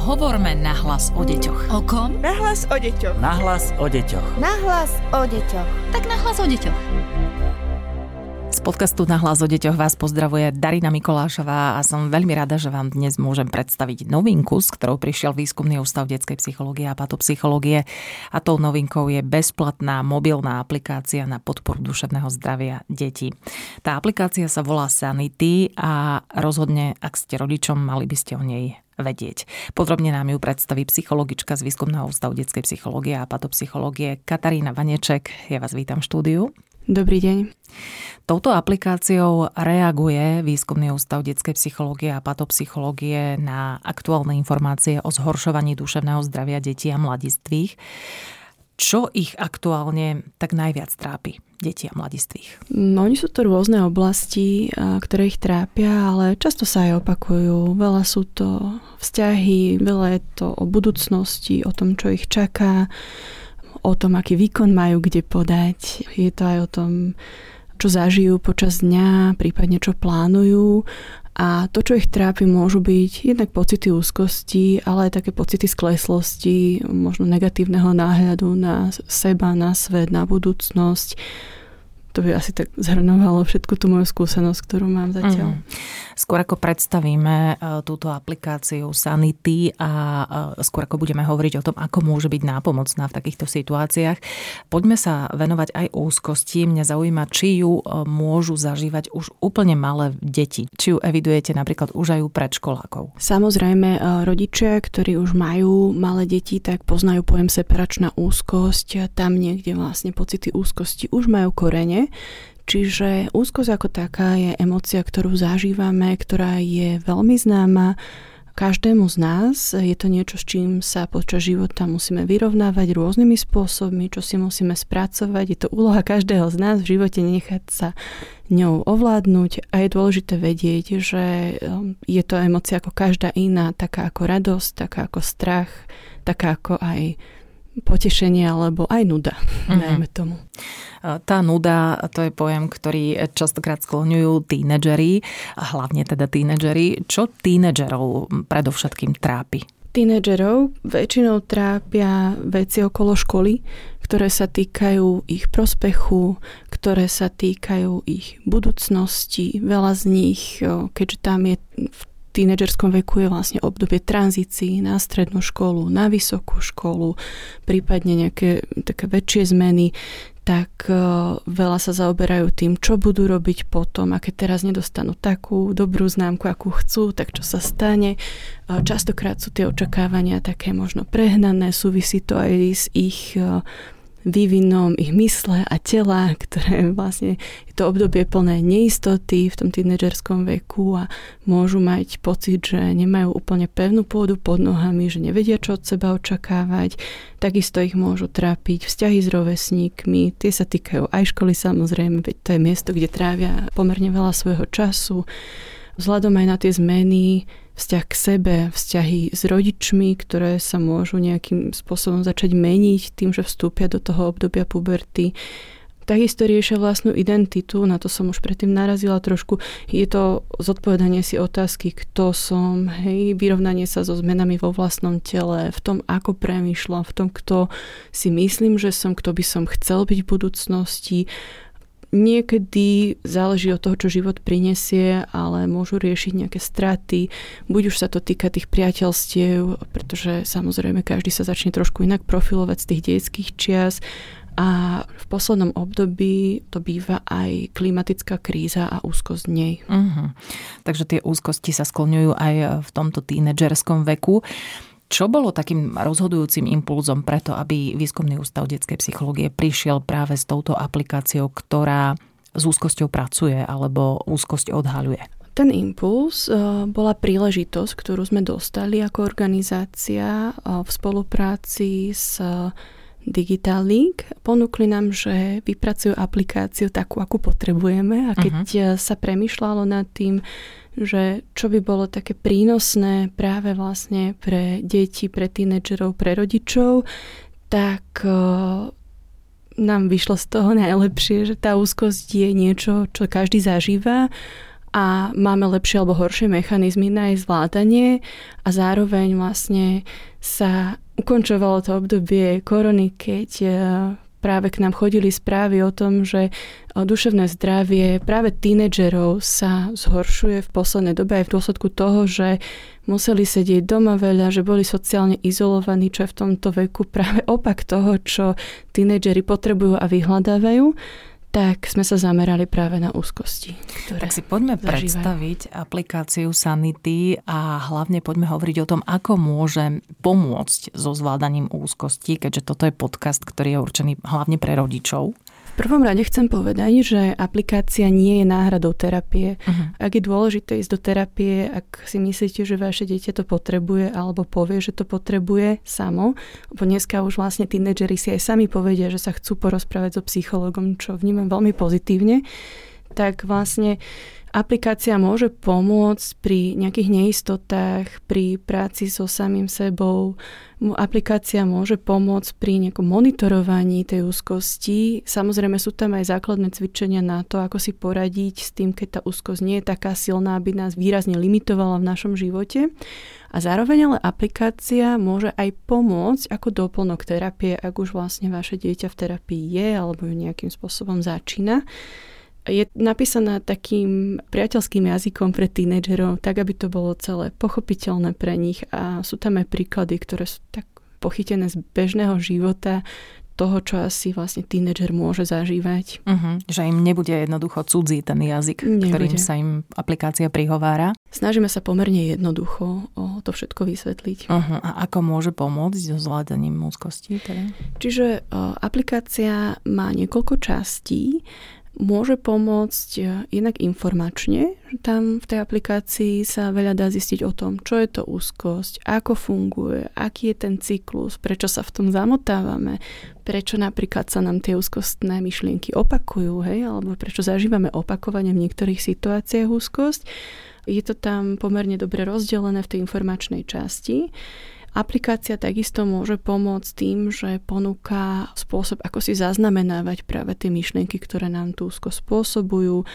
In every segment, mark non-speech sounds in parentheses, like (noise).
Hovorme nahlas o deťoch. O kom? Nahlas o deťoch. Nahlas o deťoch. Nahlas o deťoch. Tak nahlas o deťoch. Z podcastu Nahlas o deťoch vás pozdravuje Darina Mikolášová a som veľmi rada, že vám dnes môžem predstaviť novinku, s ktorou prišiel Výskumný ústav detskej psychológie a patopsychológie. A tou novinkou je bezplatná mobilná aplikácia na podporu duševného zdravia detí. Tá aplikácia sa volá Sanity a rozhodne, ak ste rodičom, mali by ste o nej vedieť. Podrobne nám ju predstaví psychologička z Výskumného ústavu detskej psychológie a patopsychológie Katarína Vaneček. Ja vás vítam v štúdiu. Dobrý deň. Touto aplikáciou reaguje Výskumný ústav detskej psychológie a patopsychológie na aktuálne informácie o zhoršovaní duševného zdravia detí a mladistvých. Čo ich aktuálne tak najviac trápi, deti a mladistvých? No, oni sú to rôzne oblasti, ktoré ich trápia, ale často sa aj opakujú. Veľa sú to vzťahy, veľa je to o budúcnosti, o tom, čo ich čaká, o tom, aký výkon majú kde podať. Je to aj o tom, čo zažijú počas dňa, prípadne čo plánujú. A to, čo ich trápi, môžu byť jednak pocity úzkosti, ale aj také pocity skleslosti, možno negatívneho náhľadu na seba, na svet, na budúcnosť to by asi tak zhrnovalo všetku tú moju skúsenosť, ktorú mám zatiaľ. Mm. Skôr ako predstavíme e, túto aplikáciu Sanity a e, skôr ako budeme hovoriť o tom, ako môže byť nápomocná v takýchto situáciách, poďme sa venovať aj úzkosti. Mňa zaujíma, či ju e, môžu zažívať už úplne malé deti. Či ju evidujete napríklad už aj u predškolákov. Samozrejme, rodičia, ktorí už majú malé deti, tak poznajú pojem separačná úzkosť. Tam niekde vlastne pocity úzkosti už majú korene Čiže úzkosť ako taká je emocia, ktorú zažívame, ktorá je veľmi známa každému z nás. Je to niečo, s čím sa počas života musíme vyrovnávať rôznymi spôsobmi, čo si musíme spracovať. Je to úloha každého z nás v živote nechať sa ňou ovládnuť a je dôležité vedieť, že um, je to emocia ako každá iná, taká ako radosť, taká ako strach, taká ako aj potešenie alebo aj nuda, mm-hmm. najmä tomu. Tá nuda, to je pojem, ktorý častokrát skloňujú tínedžeri, hlavne teda tínedžeri. Čo tínedžerov predovšetkým trápi? Tínedžerov väčšinou trápia veci okolo školy, ktoré sa týkajú ich prospechu, ktoré sa týkajú ich budúcnosti. Veľa z nich, keďže tam je v tínedžerskom veku je vlastne obdobie tranzícií na strednú školu, na vysokú školu, prípadne nejaké také väčšie zmeny, tak e, veľa sa zaoberajú tým, čo budú robiť potom a keď teraz nedostanú takú dobrú známku, akú chcú, tak čo sa stane. E, častokrát sú tie očakávania také možno prehnané, súvisí to aj s ich e, vývinom ich mysle a tela, ktoré vlastne je to obdobie plné neistoty v tom tínedžerskom veku a môžu mať pocit, že nemajú úplne pevnú pôdu pod nohami, že nevedia, čo od seba očakávať. Takisto ich môžu trápiť vzťahy s rovesníkmi, tie sa týkajú aj školy samozrejme, veď to je miesto, kde trávia pomerne veľa svojho času. Vzhľadom aj na tie zmeny vzťah k sebe, vzťahy s rodičmi, ktoré sa môžu nejakým spôsobom začať meniť tým, že vstúpia do toho obdobia puberty. Takisto riešia vlastnú identitu, na to som už predtým narazila trošku. Je to zodpovedanie si otázky, kto som, hej, vyrovnanie sa so zmenami vo vlastnom tele, v tom, ako premýšľam, v tom, kto si myslím, že som, kto by som chcel byť v budúcnosti, Niekedy záleží od toho, čo život prinesie, ale môžu riešiť nejaké straty. Buď už sa to týka tých priateľstiev, pretože samozrejme každý sa začne trošku inak profilovať z tých detských čias a v poslednom období to býva aj klimatická kríza a úzkosť nej. Uh-huh. Takže tie úzkosti sa skloňujú aj v tomto tínedžerskom veku. Čo bolo takým rozhodujúcim impulzom preto, aby Výskumný ústav detskej psychológie prišiel práve s touto aplikáciou, ktorá s úzkosťou pracuje alebo úzkosť odhaľuje? Ten impuls eh, bola príležitosť, ktorú sme dostali ako organizácia eh, v spolupráci s Digital Link. Ponúkli nám, že vypracujú aplikáciu takú, akú potrebujeme a keď uh-huh. sa premyšľalo nad tým, že čo by bolo také prínosné práve vlastne pre deti, pre tínedžerov, pre rodičov, tak uh, nám vyšlo z toho (laughs) najlepšie, že tá úzkosť je niečo, čo každý zažíva a máme lepšie alebo horšie mechanizmy na jej zvládanie a zároveň vlastne sa ukončovalo to obdobie korony, keď e, práve k nám chodili správy o tom, že e, duševné zdravie práve tínedžerov sa zhoršuje v poslednej dobe aj v dôsledku toho, že museli sedieť doma veľa, že boli sociálne izolovaní, čo je v tomto veku práve opak toho, čo tínedžeri potrebujú a vyhľadávajú tak sme sa zamerali práve na úzkosti. Ktoré tak si poďme zažívajú. predstaviť aplikáciu Sanity a hlavne poďme hovoriť o tom, ako môže pomôcť so zvládaním úzkosti, keďže toto je podcast, ktorý je určený hlavne pre rodičov prvom rade chcem povedať, že aplikácia nie je náhradou terapie. Uh-huh. Ak je dôležité ísť do terapie, ak si myslíte, že vaše dieťa to potrebuje alebo povie, že to potrebuje samo, lebo dneska už vlastne tínedžeri si aj sami povedia, že sa chcú porozprávať so psychologom, čo vnímam veľmi pozitívne, tak vlastne Aplikácia môže pomôcť pri nejakých neistotách, pri práci so samým sebou. Aplikácia môže pomôcť pri nejakom monitorovaní tej úzkosti. Samozrejme sú tam aj základné cvičenia na to, ako si poradiť s tým, keď tá úzkosť nie je taká silná, aby nás výrazne limitovala v našom živote. A zároveň ale aplikácia môže aj pomôcť ako doplnok terapie, ak už vlastne vaše dieťa v terapii je alebo ju nejakým spôsobom začína je napísaná takým priateľským jazykom pre tínedžerov, tak aby to bolo celé pochopiteľné pre nich a sú tam aj príklady, ktoré sú tak pochytené z bežného života, toho, čo asi vlastne tínedžer môže zažívať. Uh-huh, že im nebude jednoducho cudzí ten jazyk, nebude. ktorým sa im aplikácia prihovára. Snažíme sa pomerne jednoducho o to všetko vysvetliť. Uh-huh. A ako môže pomôcť so zvládaním úzkosti? Teda? Čiže o, aplikácia má niekoľko častí môže pomôcť e, jednak informačne. Tam v tej aplikácii sa veľa dá zistiť o tom, čo je to úzkosť, ako funguje, aký je ten cyklus, prečo sa v tom zamotávame, prečo napríklad sa nám tie úzkostné myšlienky opakujú, hej, alebo prečo zažívame opakovane v niektorých situáciách úzkosť. Je to tam pomerne dobre rozdelené v tej informačnej časti. Aplikácia takisto môže pomôcť tým, že ponúka spôsob, ako si zaznamenávať práve tie myšlienky, ktoré nám tu úzko spôsobujú,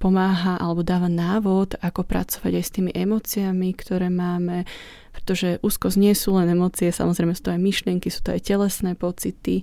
pomáha alebo dáva návod, ako pracovať aj s tými emóciami, ktoré máme, pretože úzkosť nie sú len emócie, samozrejme sú to aj myšlienky, sú to aj telesné pocity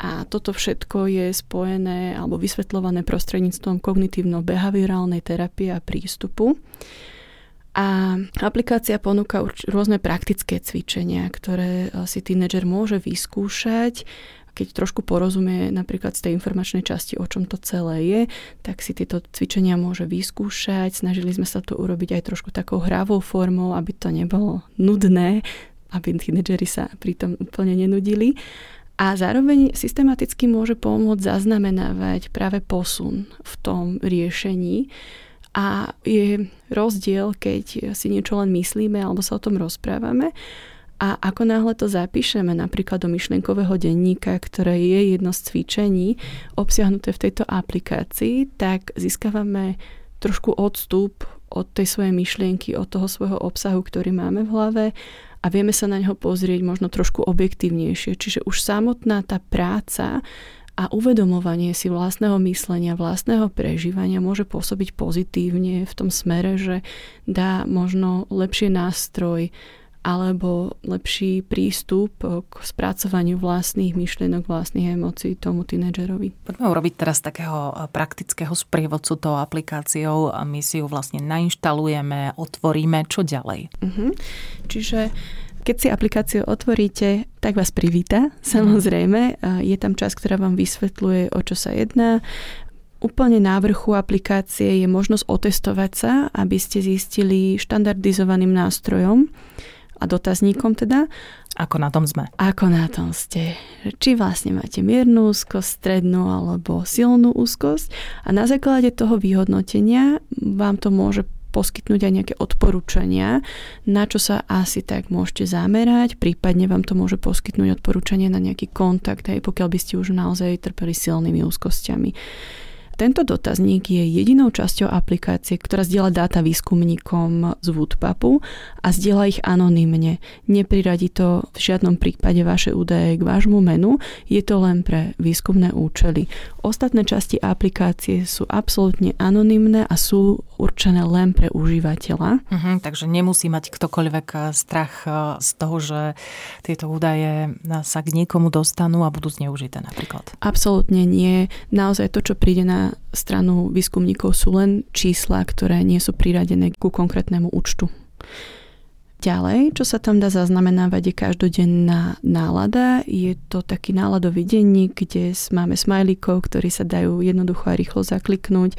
a toto všetko je spojené alebo vysvetľované prostredníctvom kognitívno-behaviorálnej terapie a prístupu. A aplikácia ponúka rôzne praktické cvičenia, ktoré e, si tínedžer môže vyskúšať keď trošku porozumie napríklad z tej informačnej časti, o čom to celé je, tak si tieto cvičenia môže vyskúšať. Snažili sme sa to urobiť aj trošku takou hravou formou, aby to nebolo nudné, aby tínedžeri sa pritom úplne nenudili. A zároveň systematicky môže pomôcť zaznamenávať práve posun v tom riešení a je rozdiel, keď si niečo len myslíme alebo sa o tom rozprávame a ako náhle to zapíšeme napríklad do myšlienkového denníka, ktoré je jedno z cvičení obsiahnuté v tejto aplikácii, tak získavame trošku odstup od tej svojej myšlienky, od toho svojho obsahu, ktorý máme v hlave a vieme sa na neho pozrieť možno trošku objektívnejšie. Čiže už samotná tá práca a uvedomovanie si vlastného myslenia, vlastného prežívania môže pôsobiť pozitívne v tom smere, že dá možno lepšie nástroj alebo lepší prístup k spracovaniu vlastných myšlienok, vlastných emócií tomu tínedžerovi. Poďme urobiť teraz takého praktického sprievodcu tou aplikáciou a my si ju vlastne nainštalujeme, otvoríme, čo ďalej? Uh-huh. Čiže keď si aplikáciu otvoríte, tak vás privíta, samozrejme. Je tam čas, ktorá vám vysvetľuje, o čo sa jedná. Úplne na vrchu aplikácie je možnosť otestovať sa, aby ste zistili štandardizovaným nástrojom a dotazníkom teda. Ako na tom sme? Ako na tom ste. Či vlastne máte miernu úzkosť, strednú alebo silnú úzkosť a na základe toho vyhodnotenia vám to môže poskytnúť aj nejaké odporúčania, na čo sa asi tak môžete zamerať, prípadne vám to môže poskytnúť odporúčanie na nejaký kontakt, aj pokiaľ by ste už naozaj trpeli silnými úzkosťami. Tento dotazník je jedinou časťou aplikácie, ktorá zdieľa dáta výskumníkom z Woodpapu a zdieľa ich anonymne. Nepriradí to v žiadnom prípade vaše údaje k vášmu menu, je to len pre výskumné účely. Ostatné časti aplikácie sú absolútne anonymné a sú určené len pre užívateľa. Uh-huh, takže nemusí mať ktokoľvek eh, strach eh, z toho, že tieto údaje sa k niekomu dostanú a budú zneužité napríklad. Absolútne nie. Naozaj to, čo príde na stranu výskumníkov, sú len čísla, ktoré nie sú priradené ku konkrétnemu účtu. Ďalej, čo sa tam dá zaznamenávať, je každodenná nálada. Je to taký náladový denník, kde máme smajlíkov, ktorí sa dajú jednoducho a rýchlo zakliknúť.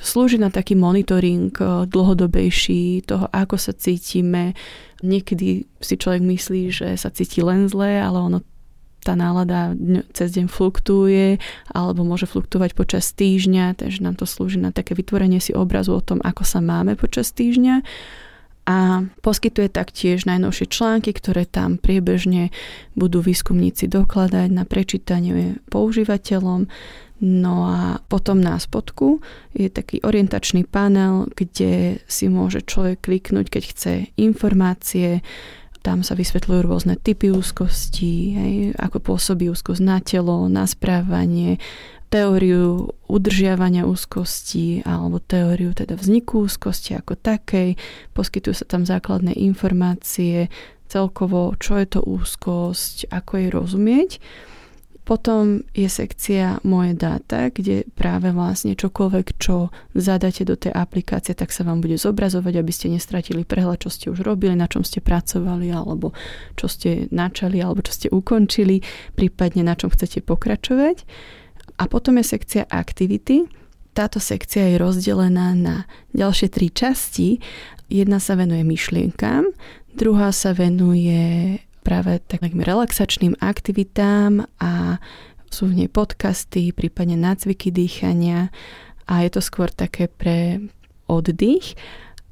Slúži na taký monitoring eh, dlhodobejší toho, ako sa cítime. Niekedy si človek myslí, že sa cíti len zle, ale ono tá nálada cez deň fluktuje alebo môže fluktovať počas týždňa, takže nám to slúži na také vytvorenie si obrazu o tom, ako sa máme počas týždňa a poskytuje taktiež najnovšie články, ktoré tam priebežne budú výskumníci dokladať na prečítanie používateľom. No a potom na spodku je taký orientačný panel, kde si môže človek kliknúť, keď chce informácie, tam sa vysvetľujú rôzne typy úzkosti, hej, ako pôsobí úzkosť na telo, na správanie, teóriu udržiavania úzkosti alebo teóriu teda vzniku úzkosti ako takej. Poskytujú sa tam základné informácie celkovo, čo je to úzkosť, ako jej rozumieť. Potom je sekcia Moje dáta, kde práve vlastne čokoľvek, čo zadáte do tej aplikácie, tak sa vám bude zobrazovať, aby ste nestratili prehľad, čo ste už robili, na čom ste pracovali, alebo čo ste načali, alebo čo ste ukončili, prípadne na čom chcete pokračovať. A potom je sekcia aktivity. Táto sekcia je rozdelená na ďalšie tri časti. Jedna sa venuje myšlienkám, druhá sa venuje práve takým relaxačným aktivitám a sú v nej podcasty, prípadne nácviky dýchania a je to skôr také pre oddych.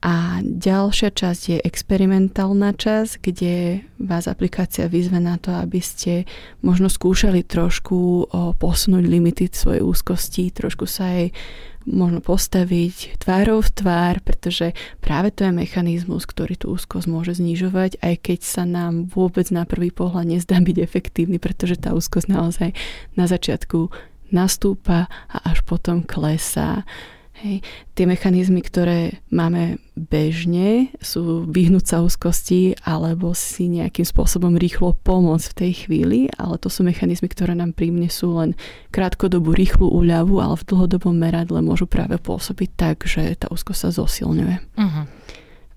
A ďalšia časť je experimentálna časť, kde vás aplikácia vyzve na to, aby ste možno skúšali trošku posunúť limity svojej úzkosti, trošku sa jej možno postaviť tvárou v tvár, pretože práve to je mechanizmus, ktorý tú úzkosť môže znižovať, aj keď sa nám vôbec na prvý pohľad nezdá byť efektívny, pretože tá úzkosť naozaj na začiatku nastúpa a až potom klesá. Hej. Tie mechanizmy, ktoré máme bežne, sú vyhnúť sa úzkosti alebo si nejakým spôsobom rýchlo pomôcť v tej chvíli, ale to sú mechanizmy, ktoré nám sú len krátkodobú rýchlu úľavu, ale v dlhodobom meradle môžu práve pôsobiť tak, že tá úzkosť sa zosilňuje. Uh-huh.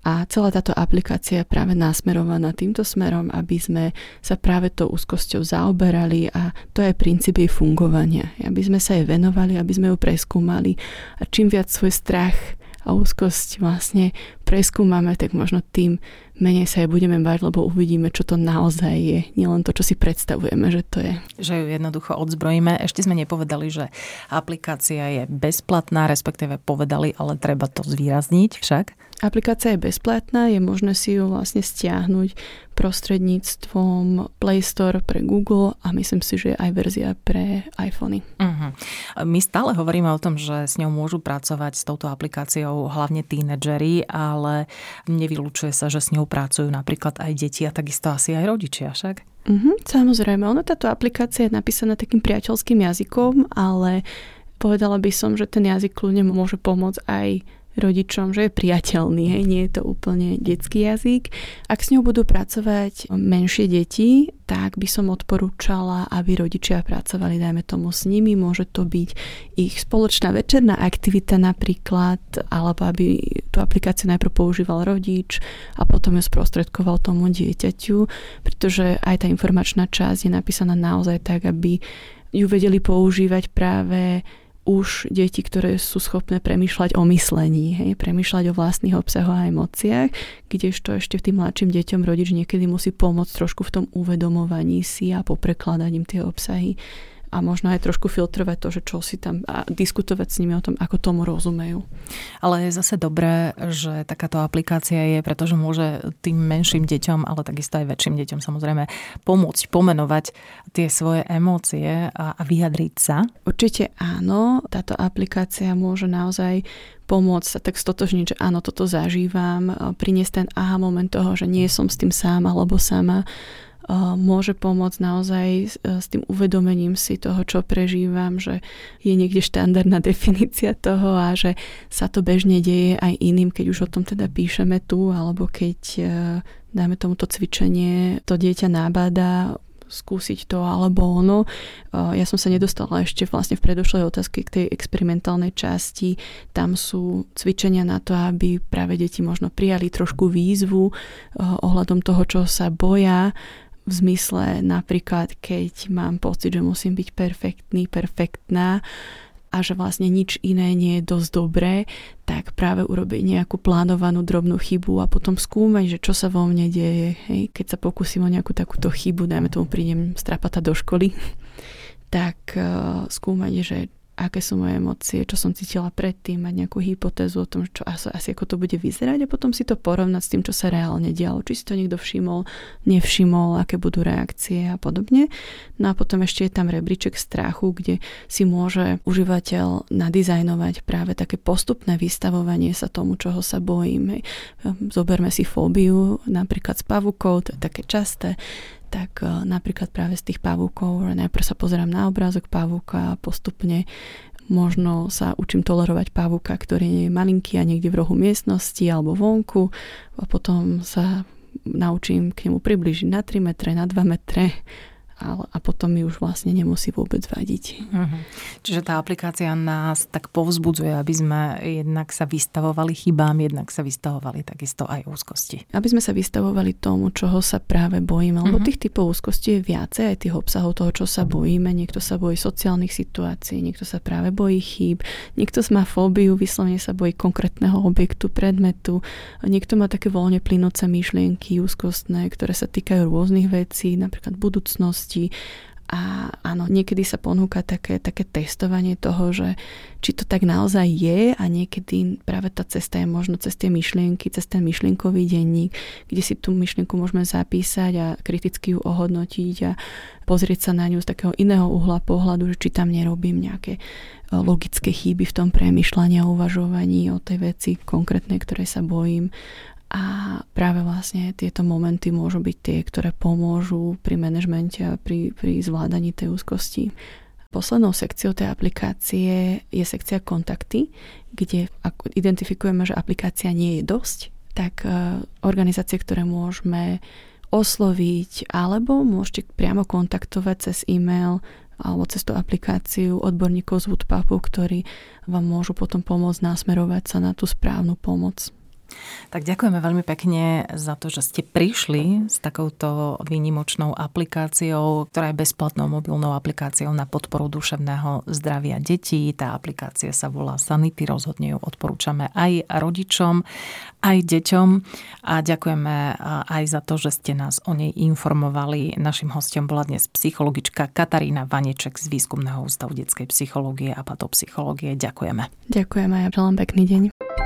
A celá táto aplikácia je práve nasmerovaná týmto smerom, aby sme sa práve tou úzkosťou zaoberali a to je princíp jej fungovania. Aby sme sa jej venovali, aby sme ju preskúmali a čím viac svoj strach a úzkosť vlastne preskúmame, tak možno tým menej sa jej budeme bať, lebo uvidíme, čo to naozaj je. Nielen to, čo si predstavujeme, že to je. Že ju jednoducho odzbrojíme. Ešte sme nepovedali, že aplikácia je bezplatná, respektíve povedali, ale treba to zvýrazniť však. Aplikácia je bezplatná, je možné si ju vlastne stiahnuť prostredníctvom Play Store pre Google a myslím si, že aj verzia pre iPhony. Uh-huh. My stále hovoríme o tom, že s ňou môžu pracovať s touto aplikáciou hlavne tínedžeri, ale nevylučuje sa, že s ňou pracujú napríklad aj deti a takisto asi aj rodičia však. Uh-huh, samozrejme, ono táto aplikácia je napísaná takým priateľským jazykom, ale povedala by som, že ten jazyk kľudne môže pomôcť aj rodičom, že je priateľný, hej, nie je to úplne detský jazyk. Ak s ňou budú pracovať menšie deti, tak by som odporúčala, aby rodičia pracovali, dajme tomu s nimi, môže to byť ich spoločná večerná aktivita napríklad, alebo aby tú aplikáciu najprv používal rodič a potom ju sprostredkoval tomu dieťaťu, pretože aj tá informačná časť je napísaná naozaj tak, aby ju vedeli používať práve už deti, ktoré sú schopné premýšľať o myslení, hej, premýšľať o vlastných obsahoch a emóciách, kdežto ešte tým mladším deťom rodič niekedy musí pomôcť trošku v tom uvedomovaní si a poprekladať im tie obsahy a možno aj trošku filtrovať to, že čo si tam a diskutovať s nimi o tom, ako tomu rozumejú. Ale je zase dobré, že takáto aplikácia je, pretože môže tým menším deťom, ale takisto aj väčším deťom samozrejme pomôcť pomenovať tie svoje emócie a, a vyjadriť sa. Určite áno, táto aplikácia môže naozaj pomôcť sa tak stotožniť, že áno, toto zažívam, priniesť ten aha moment toho, že nie som s tým sám alebo sama, môže pomôcť naozaj s tým uvedomením si toho, čo prežívam, že je niekde štandardná (laughs) definícia toho a že sa to bežne deje aj iným, keď už o tom teda píšeme tu, alebo keď e, dáme tomuto cvičenie, to dieťa nábada skúsiť to alebo ono. Ja som sa nedostala ešte vlastne v predošlej otázke k tej experimentálnej časti. Tam sú cvičenia na to, aby práve deti možno prijali trošku výzvu ohľadom toho, čo sa boja v zmysle napríklad, keď mám pocit, že musím byť perfektný, perfektná a že vlastne nič iné nie je dosť dobré, tak práve urobiť nejakú plánovanú drobnú chybu a potom skúmať, že čo sa vo mne deje. Hej. Keď sa pokúsim o nejakú takúto chybu, dajme tomu prídem strapata do školy, (laughs) tak uh, skúmať, že aké sú moje emócie, čo som cítila predtým, mať nejakú hypotézu o tom, čo asi, asi ako to bude vyzerať a potom si to porovnať s tým, čo sa reálne dialo. Či si to niekto všimol, nevšimol, aké budú reakcie a podobne. No a potom ešte je tam rebríček strachu, kde si môže užívateľ nadizajnovať práve také postupné vystavovanie sa tomu, čoho sa bojím. Zoberme si fóbiu, napríklad s pavukov, to je také časté tak e, napríklad práve z tých pavúkov, najprv sa pozerám na obrázok pavúka a postupne možno sa učím tolerovať pavúka, ktorý je malinký a niekde v rohu miestnosti alebo vonku. A potom sa naučím k nemu približiť na 3 metre, na 2 metre a potom mi už vlastne nemusí vôbec vadiť. Uh-huh. Čiže tá aplikácia nás tak povzbudzuje, aby sme jednak sa vystavovali chybám, jednak sa vystavovali takisto aj úzkosti. Aby sme sa vystavovali tomu, čoho sa práve bojíme, lebo uh-huh. tých typov úzkosti je viacej, aj tých obsahov toho, čo sa bojíme. Niekto sa bojí sociálnych situácií, niekto sa práve bojí chýb, niekto má fóbiu, vyslovene sa bojí konkrétneho objektu, predmetu, niekto má také voľne plynúce myšlienky úzkostné, ktoré sa týkajú rôznych vecí, napríklad budúcnosť možností a áno, niekedy sa ponúka také, také testovanie toho, že či to tak naozaj je a niekedy práve tá cesta je možno cez tie myšlienky, cez ten myšlienkový denník, kde si tú myšlienku môžeme zapísať a kriticky ju ohodnotiť a pozrieť sa na ňu z takého iného uhla pohľadu, že či tam nerobím nejaké e, logické chyby v tom premyšľaní a uvažovaní o tej veci konkrétnej, ktorej sa bojím a práve vlastne tieto momenty môžu byť tie, ktoré pomôžu pri manažmente a pri, pri zvládaní tej úzkosti. Poslednou sekciou tej aplikácie je sekcia kontakty, kde ak identifikujeme, že aplikácia nie je dosť, tak e, organizácie, ktoré môžeme osloviť alebo môžete priamo kontaktovať cez e-mail alebo cez tú aplikáciu odborníkov z Woodpapu, ktorí vám môžu potom pomôcť nasmerovať sa na tú správnu pomoc. Tak ďakujeme veľmi pekne za to, že ste prišli s takouto výnimočnou aplikáciou, ktorá je bezplatnou mobilnou aplikáciou na podporu duševného zdravia detí. Tá aplikácia sa volá Sanity, rozhodne ju odporúčame aj rodičom, aj deťom a ďakujeme aj za to, že ste nás o nej informovali. Našim hostom bola dnes psychologička Katarína Vaneček z Výskumného ústavu detskej psychológie a patopsychológie. Ďakujeme. Ďakujeme a ja želám pekný deň.